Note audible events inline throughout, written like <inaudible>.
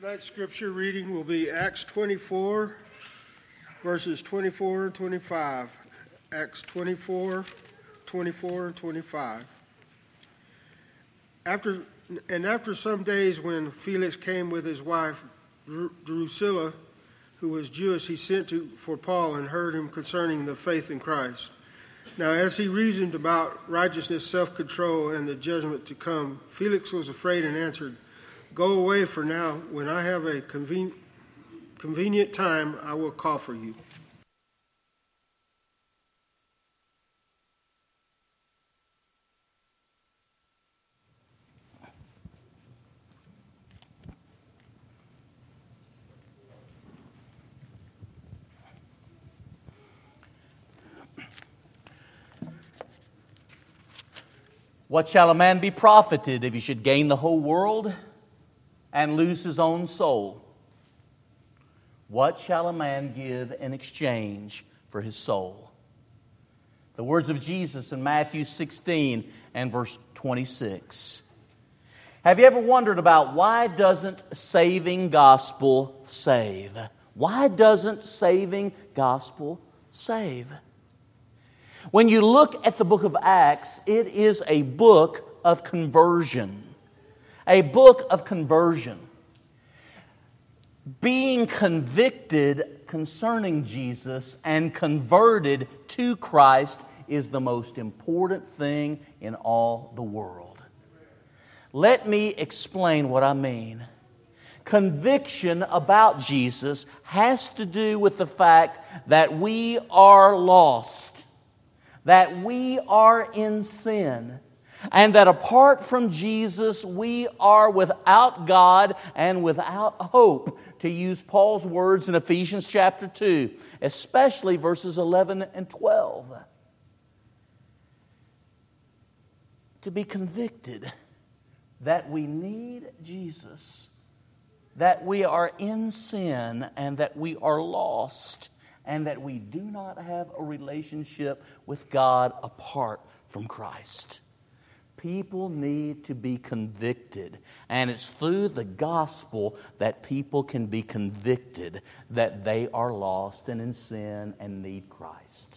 Tonight's scripture reading will be Acts 24, verses 24 and 25. Acts 24, 24 and 25. After, and after some days, when Felix came with his wife Drusilla, who was Jewish, he sent to, for Paul and heard him concerning the faith in Christ. Now, as he reasoned about righteousness, self control, and the judgment to come, Felix was afraid and answered, Go away for now. When I have a conven- convenient time, I will call for you. What shall a man be profited if he should gain the whole world and lose his own soul? What shall a man give in exchange for his soul? The words of Jesus in Matthew 16 and verse 26. Have you ever wondered about why doesn't saving gospel save? Why doesn't saving gospel save? When you look at the book of Acts, it is a book of conversion a book of conversion. Being convicted concerning Jesus and converted to Christ is the most important thing in all the world. Let me explain what I mean. Conviction about Jesus has to do with the fact that we are lost, that we are in sin and that apart from Jesus, we are without God and without hope, to use Paul's words in Ephesians chapter 2, especially verses 11 and 12. To be convicted that we need Jesus, that we are in sin, and that we are lost, and that we do not have a relationship with God apart from Christ. People need to be convicted. And it's through the gospel that people can be convicted that they are lost and in sin and need Christ.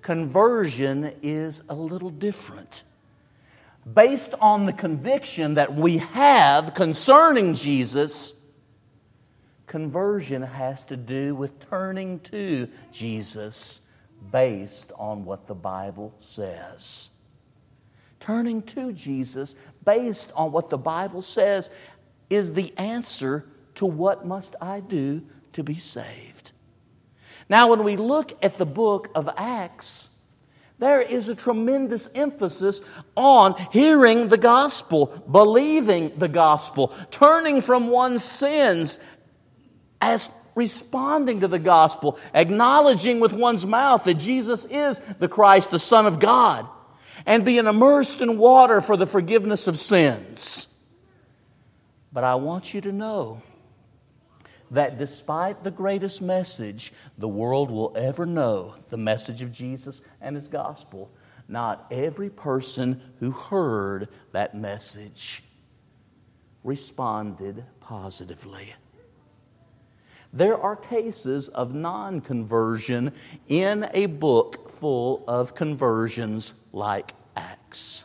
Conversion is a little different. Based on the conviction that we have concerning Jesus, conversion has to do with turning to Jesus based on what the Bible says turning to Jesus based on what the Bible says is the answer to what must I do to be saved. Now, when we look at the book of Acts, there is a tremendous emphasis on hearing the gospel, believing the gospel, turning from one's sins as responding to the gospel, acknowledging with one's mouth that Jesus is the Christ, the Son of God and being immersed in water for the forgiveness of sins. But I want you to know that despite the greatest message the world will ever know, the message of Jesus and His gospel, not every person who heard that message responded positively. There are cases of non conversion in a book full of conversions like Acts.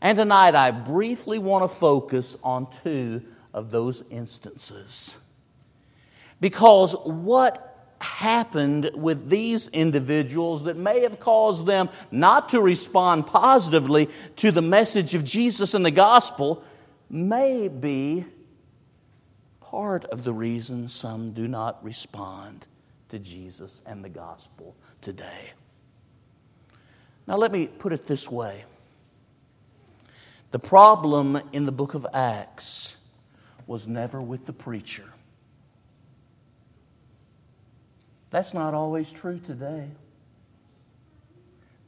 And tonight I briefly want to focus on two of those instances. Because what happened with these individuals that may have caused them not to respond positively to the message of Jesus and the gospel may be part of the reason some do not respond to Jesus and the gospel today. Now, let me put it this way the problem in the book of Acts was never with the preacher. That's not always true today.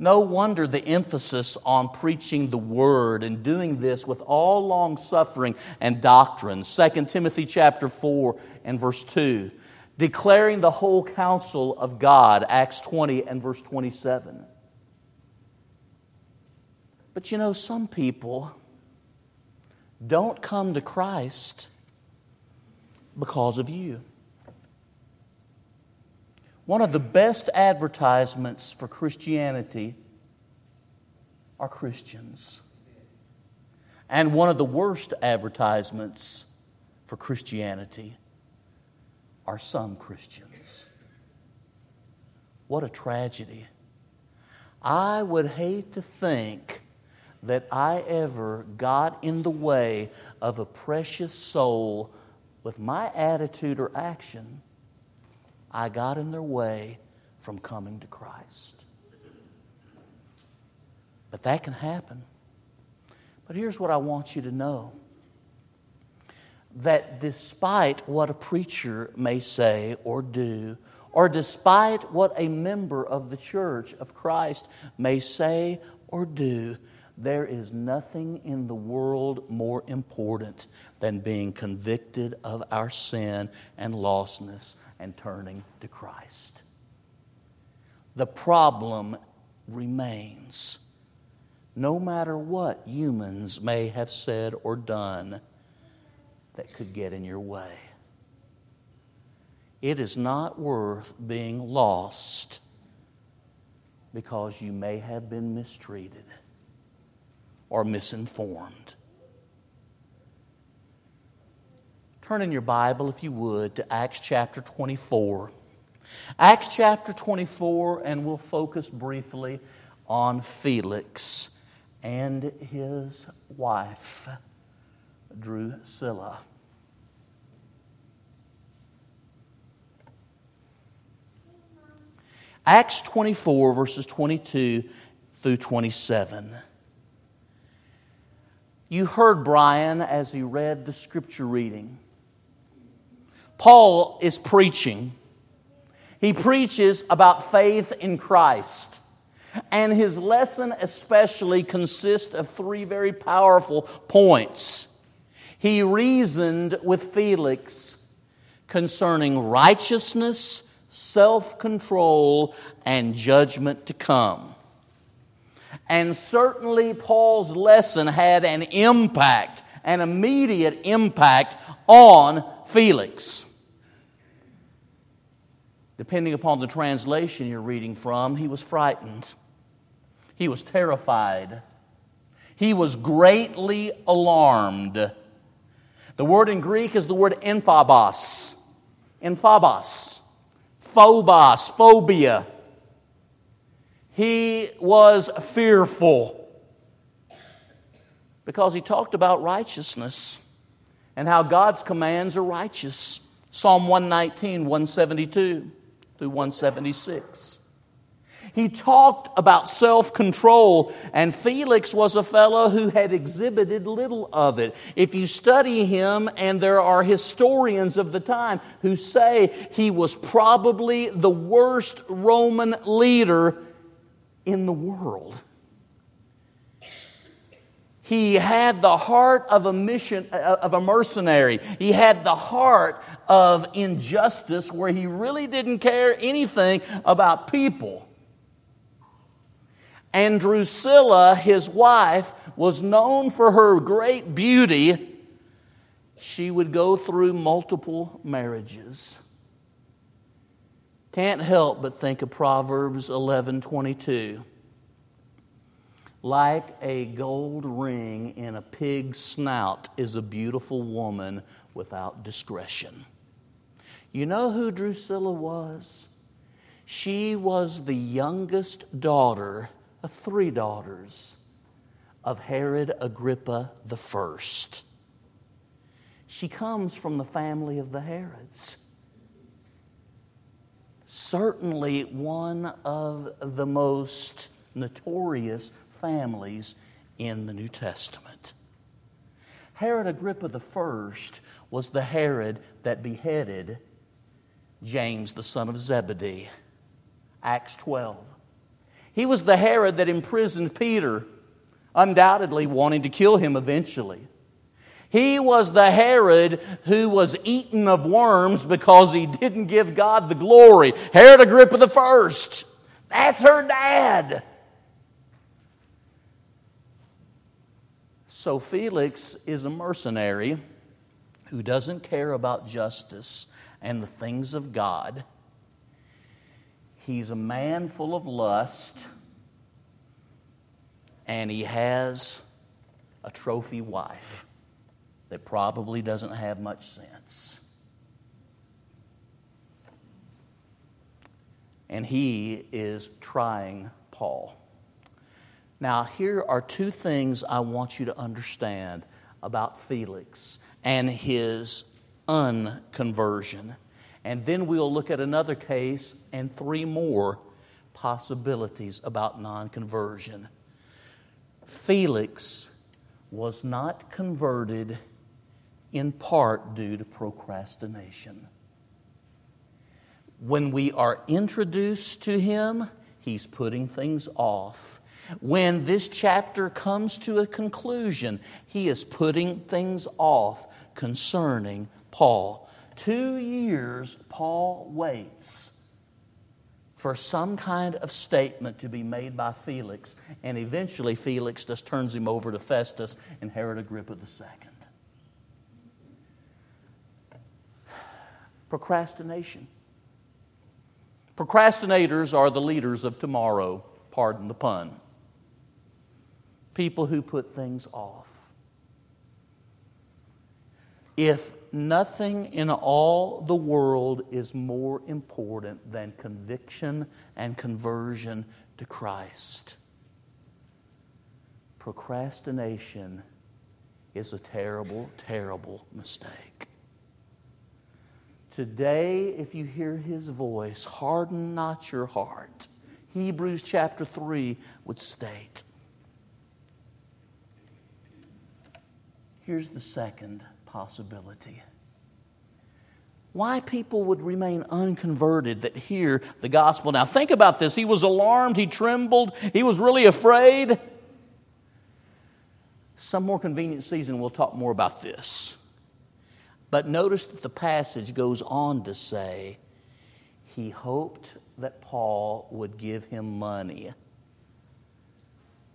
No wonder the emphasis on preaching the word and doing this with all long suffering and doctrine. 2 Timothy chapter 4 and verse 2. Declaring the whole counsel of God, Acts 20 and verse 27. But you know, some people don't come to Christ because of you. One of the best advertisements for Christianity are Christians. And one of the worst advertisements for Christianity are some Christians. What a tragedy. I would hate to think that I ever got in the way of a precious soul with my attitude or action. I got in their way from coming to Christ. But that can happen. But here's what I want you to know that despite what a preacher may say or do, or despite what a member of the church of Christ may say or do, there is nothing in the world more important than being convicted of our sin and lostness and turning to Christ. The problem remains. No matter what humans may have said or done that could get in your way, it is not worth being lost because you may have been mistreated or misinformed. Turn in your Bible, if you would, to Acts chapter 24. Acts chapter 24, and we'll focus briefly on Felix and his wife, Drusilla. Acts 24, verses 22 through 27. You heard Brian as he read the scripture reading. Paul is preaching. He preaches about faith in Christ. And his lesson especially consists of three very powerful points. He reasoned with Felix concerning righteousness, self control, and judgment to come. And certainly, Paul's lesson had an impact, an immediate impact on Felix. Depending upon the translation you're reading from, he was frightened. He was terrified. He was greatly alarmed. The word in Greek is the word emphobos. Emphobos. Phobos. Phobia. He was fearful because he talked about righteousness and how God's commands are righteous. Psalm 119, 172 through 176. He talked about self control, and Felix was a fellow who had exhibited little of it. If you study him, and there are historians of the time who say he was probably the worst Roman leader in the world. He had the heart of a mission uh, of a mercenary. He had the heart of injustice where he really didn't care anything about people. And Drusilla, his wife, was known for her great beauty. She would go through multiple marriages. Can't help but think of Proverbs 11:22. Like a gold ring in a pig's snout is a beautiful woman without discretion. You know who Drusilla was? She was the youngest daughter of three daughters of Herod Agrippa the First. She comes from the family of the Herods certainly one of the most notorious families in the New Testament. Herod Agrippa I was the Herod that beheaded James, the son of Zebedee. Acts 12. He was the Herod that imprisoned Peter, undoubtedly wanting to kill him eventually. He was the Herod who was eaten of worms because he didn't give God the glory. Herod Agrippa the first. That's her dad. So Felix is a mercenary who doesn't care about justice and the things of God. He's a man full of lust, and he has a trophy wife that probably doesn't have much sense. And he is trying Paul. Now, here are two things I want you to understand about Felix and his unconversion. And then we'll look at another case and three more possibilities about non conversion. Felix was not converted in part due to procrastination. When we are introduced to him, he's putting things off. When this chapter comes to a conclusion, he is putting things off concerning Paul. Two years, Paul waits for some kind of statement to be made by Felix, and eventually Felix just turns him over to Festus and Herod Agrippa II. Procrastination. Procrastinators are the leaders of tomorrow, pardon the pun. People who put things off. If nothing in all the world is more important than conviction and conversion to Christ. Procrastination is a terrible, terrible mistake. Today, if you hear his voice, harden not your heart. Hebrews chapter 3 would state. Here's the second possibility. Why people would remain unconverted that hear the gospel. Now, think about this. He was alarmed, he trembled, he was really afraid. Some more convenient season, we'll talk more about this. But notice that the passage goes on to say he hoped that Paul would give him money,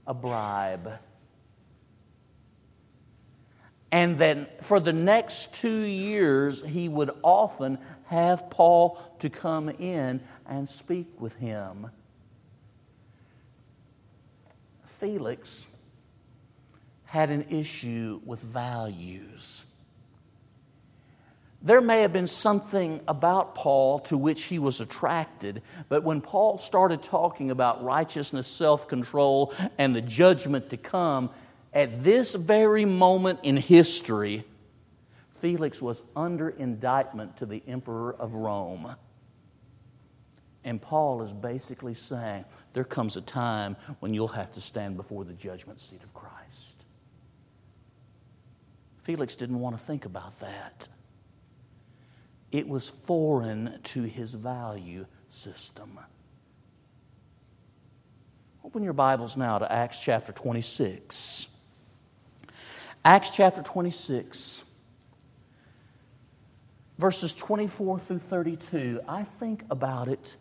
a bribe and then for the next two years, he would often have Paul to come in and speak with him. Felix had an issue with values. There may have been something about Paul to which he was attracted, but when Paul started talking about righteousness, self control, and the judgment to come, at this very moment in history, Felix was under indictment to the emperor of Rome. And Paul is basically saying there comes a time when you'll have to stand before the judgment seat of Christ. Felix didn't want to think about that. It was foreign to his value system. Open your Bibles now to Acts chapter 26. Acts chapter 26, verses 24 through 32. I think about it,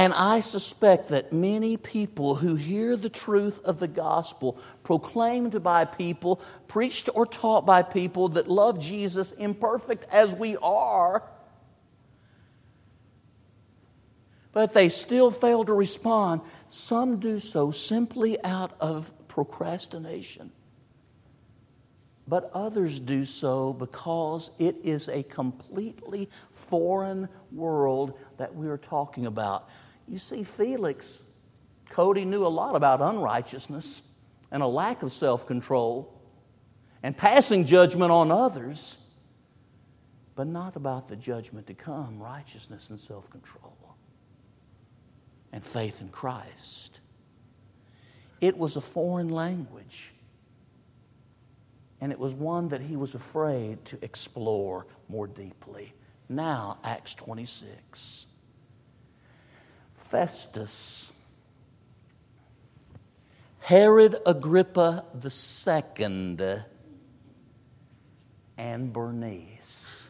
and I suspect that many people who hear the truth of the gospel proclaimed by people, preached or taught by people that love Jesus, imperfect as we are, but they still fail to respond. Some do so simply out of procrastination but others do so because it is a completely foreign world that we are talking about. You see, Felix, Cody knew a lot about unrighteousness and a lack of self control and passing judgment on others, but not about the judgment to come righteousness and self control and faith in Christ. It was a foreign language and it was one that he was afraid to explore more deeply. Now, Acts 26. Festus, Herod Agrippa II, and Bernice.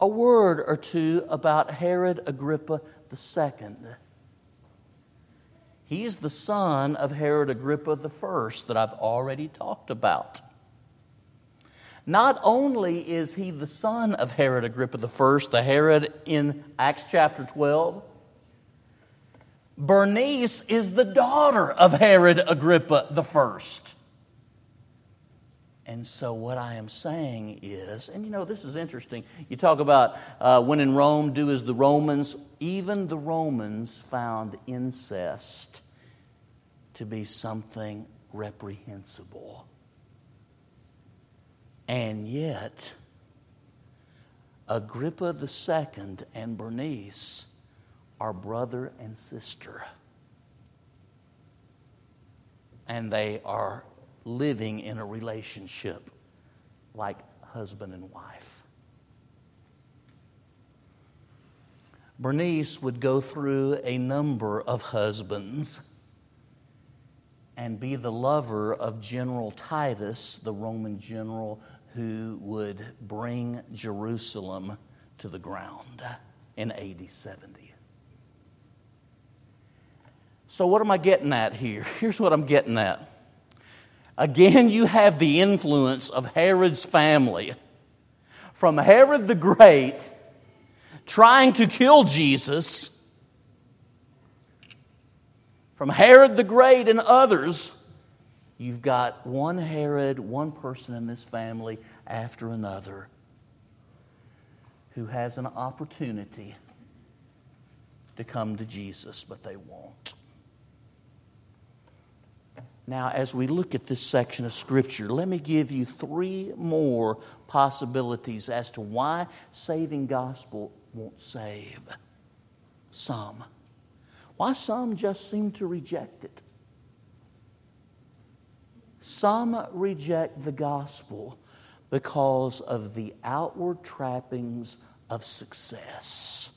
A word or two about Herod Agrippa II. He's the son of Herod Agrippa I that I've already talked about. Not only is he the son of Herod Agrippa I, the Herod in Acts chapter 12, Bernice is the daughter of Herod Agrippa I. And so, what I am saying is, and you know, this is interesting. You talk about uh, when in Rome, do as the Romans. Even the Romans found incest to be something reprehensible. And yet, Agrippa II and Bernice are brother and sister. And they are living in a relationship like husband and wife. Bernice would go through a number of husbands and be the lover of General Titus, the Roman general who would bring Jerusalem to the ground in AD 70. So, what am I getting at here? <laughs> Here's what I'm getting at. Again, you have the influence of Herod's family. From Herod the Great trying to kill Jesus, from Herod the Great and others, you've got one Herod, one person in this family after another who has an opportunity to come to Jesus, but they won't. Now, as we look at this section of Scripture, let me give you three more possibilities as to why saving gospel won't save some. Why some just seem to reject it. Some reject the gospel because of the outward trappings of success.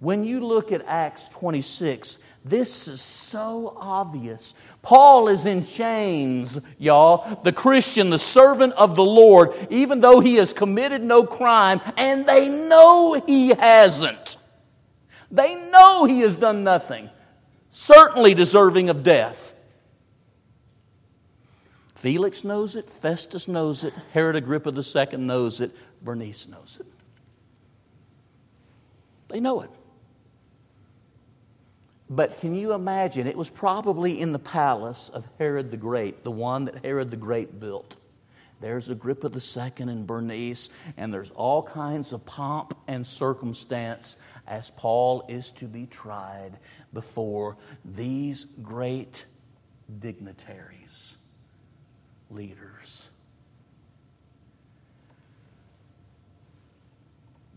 When you look at Acts 26, this is so obvious. Paul is in chains, y'all. The Christian, the servant of the Lord, even though he has committed no crime, and they know he hasn't. They know he has done nothing, certainly deserving of death. Felix knows it, Festus knows it, Herod Agrippa II knows it, Bernice knows it. They know it. But can you imagine? It was probably in the palace of Herod the Great, the one that Herod the Great built. There's Agrippa II and Bernice, and there's all kinds of pomp and circumstance as Paul is to be tried before these great dignitaries, leaders.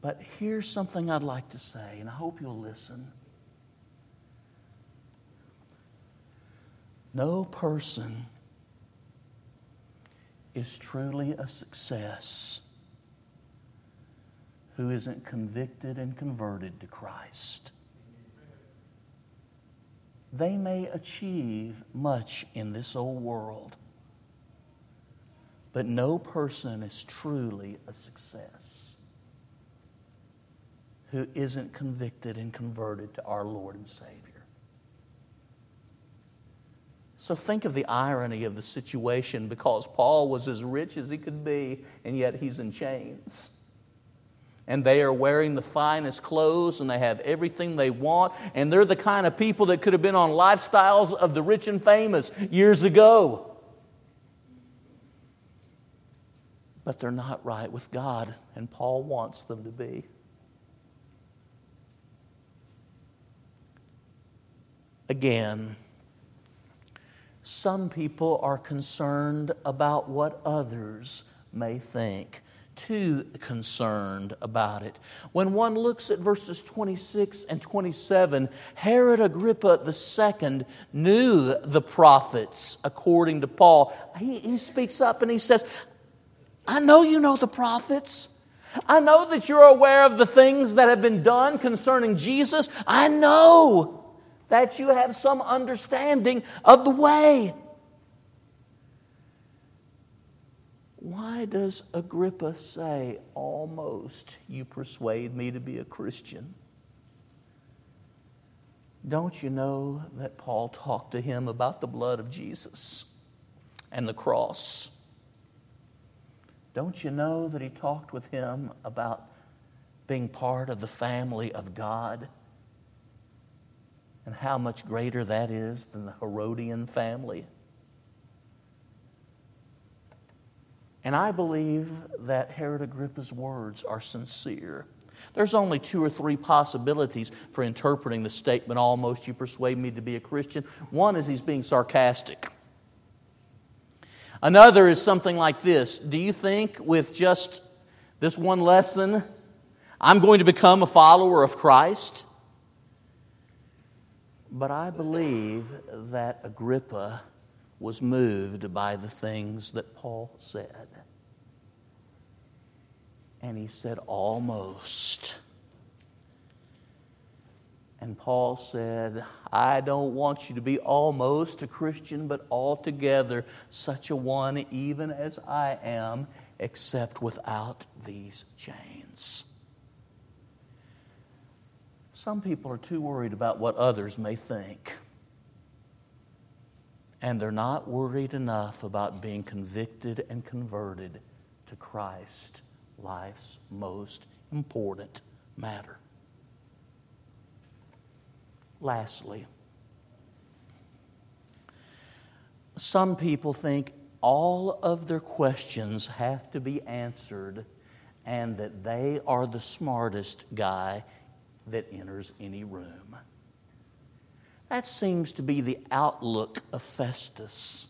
But here's something I'd like to say, and I hope you'll listen. No person is truly a success who isn't convicted and converted to Christ. They may achieve much in this old world, but no person is truly a success who isn't convicted and converted to our Lord and Savior. So think of the irony of the situation because Paul was as rich as he could be, and yet he's in chains. And they are wearing the finest clothes and they have everything they want. And they're the kind of people that could have been on lifestyles of the rich and famous years ago. But they're not right with God, and Paul wants them to be. Again, some people are concerned about what others may think, too concerned about it. When one looks at verses 26 and 27, Herod Agrippa II knew the prophets, according to Paul. He, he speaks up and he says, I know you know the prophets. I know that you're aware of the things that have been done concerning Jesus. I know that you have some understanding of the way. Why does Agrippa say, almost you persuade me to be a Christian? Don't you know that Paul talked to him about the blood of Jesus and the cross? Don't you know that he talked with him about being part of the family of God? And how much greater that is than the Herodian family? And I believe that Herod Agrippa's words are sincere. There's only two or three possibilities for interpreting the statement, almost you persuade me to be a Christian. One is he's being sarcastic. Another is something like this Do you think with just this one lesson, I'm going to become a follower of Christ? But I believe that Agrippa was moved by the things that Paul said. And he said, almost. And Paul said, I don't want you to be almost a Christian, but altogether such a one, even as I am, except without these chains. Some people are too worried about what others may think. And they're not worried enough about being convicted and converted to Christ life's most important matter. Lastly, some people think all of their questions have to be answered and that they are the smartest guy that enters any room. That seems to be the outlook of Festus.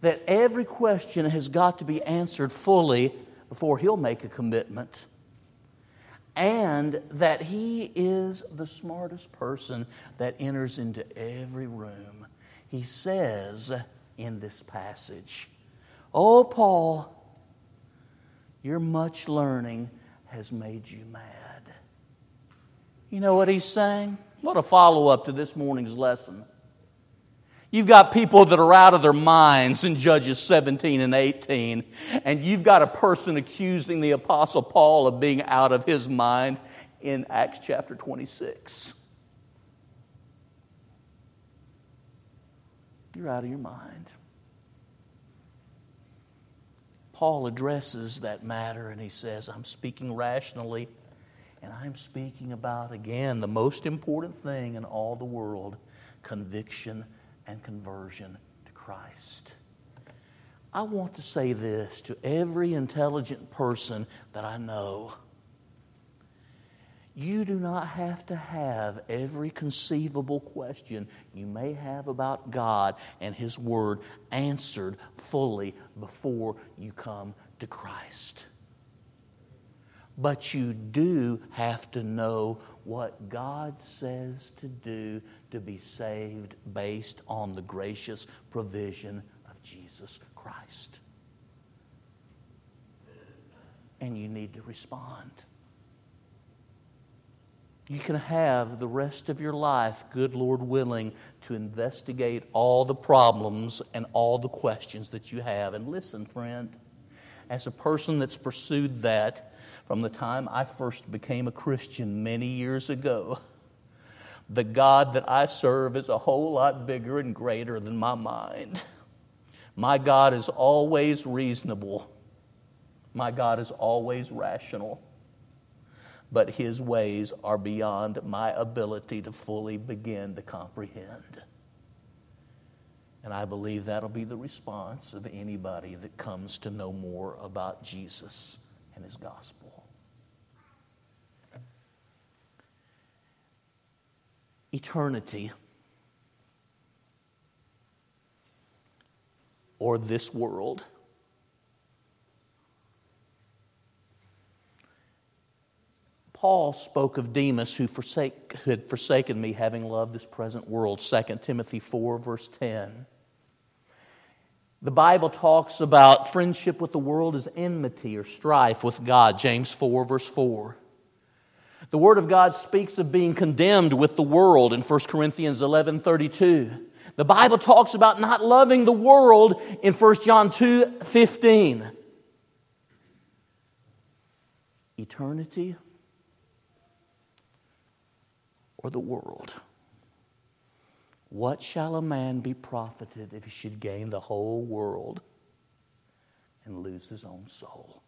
That every question has got to be answered fully before he'll make a commitment. And that he is the smartest person that enters into every room. He says in this passage, Oh, Paul, your much learning has made you mad. You know what he's saying? What a follow up to this morning's lesson. You've got people that are out of their minds in Judges 17 and 18, and you've got a person accusing the Apostle Paul of being out of his mind in Acts chapter 26. You're out of your mind. Paul addresses that matter and he says, I'm speaking rationally, and I'm speaking about, again, the most important thing in all the world conviction and conversion to Christ. I want to say this to every intelligent person that I know. You do not have to have every conceivable question you may have about God and His Word answered fully before you come to Christ. But you do have to know what God says to do to be saved based on the gracious provision of Jesus Christ. And you need to respond. You can have the rest of your life, good Lord willing, to investigate all the problems and all the questions that you have. And listen, friend, as a person that's pursued that from the time I first became a Christian many years ago, the God that I serve is a whole lot bigger and greater than my mind. My God is always reasonable. My God is always rational. But his ways are beyond my ability to fully begin to comprehend. And I believe that'll be the response of anybody that comes to know more about Jesus and his gospel. eternity or this world. Paul spoke of Demas who, forsake, who had forsaken me, having loved this present world. 2 Timothy 4, verse 10. The Bible talks about friendship with the world as enmity or strife with God. James 4, verse 4. The Word of God speaks of being condemned with the world in 1 Corinthians 11 32. The Bible talks about not loving the world in 1 John 2 15. Eternity or the world? What shall a man be profited if he should gain the whole world and lose his own soul.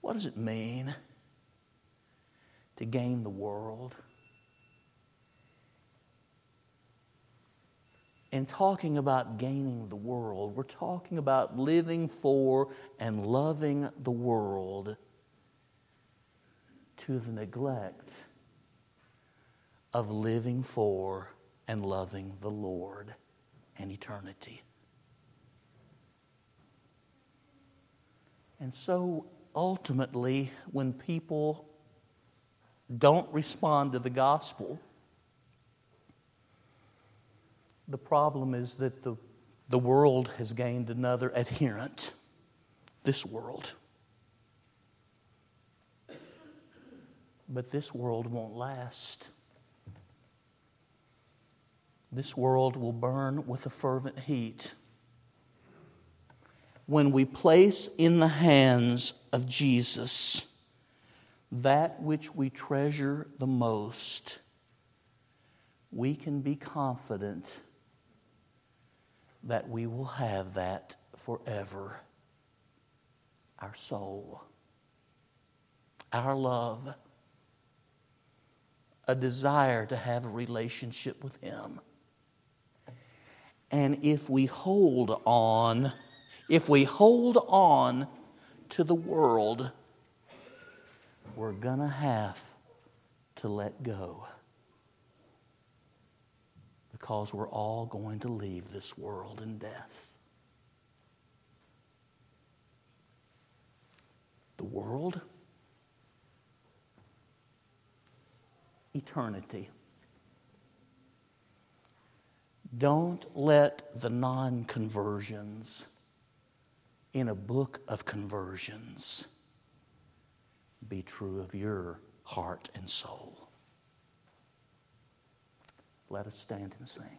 What does it mean to gain the world? In talking about gaining the world, we're talking about living for and loving the world to the neglect of living for and loving the Lord and eternity. And so ultimately, when people don't respond to the gospel, the problem is that the, the world has gained another adherent, this world. But this world won't last. This world will burn with a fervent heat. When we place in the hands of Jesus that which we treasure the most, we can be confident that we will have that forever our soul, our love, a desire to have a relationship with Him. And if we hold on, if we hold on to the world, we're going to have to let go. Because we're all going to leave this world in death. The world, eternity. Don't let the non conversions in a book of conversions be true of your heart and soul. Let us stand and sing.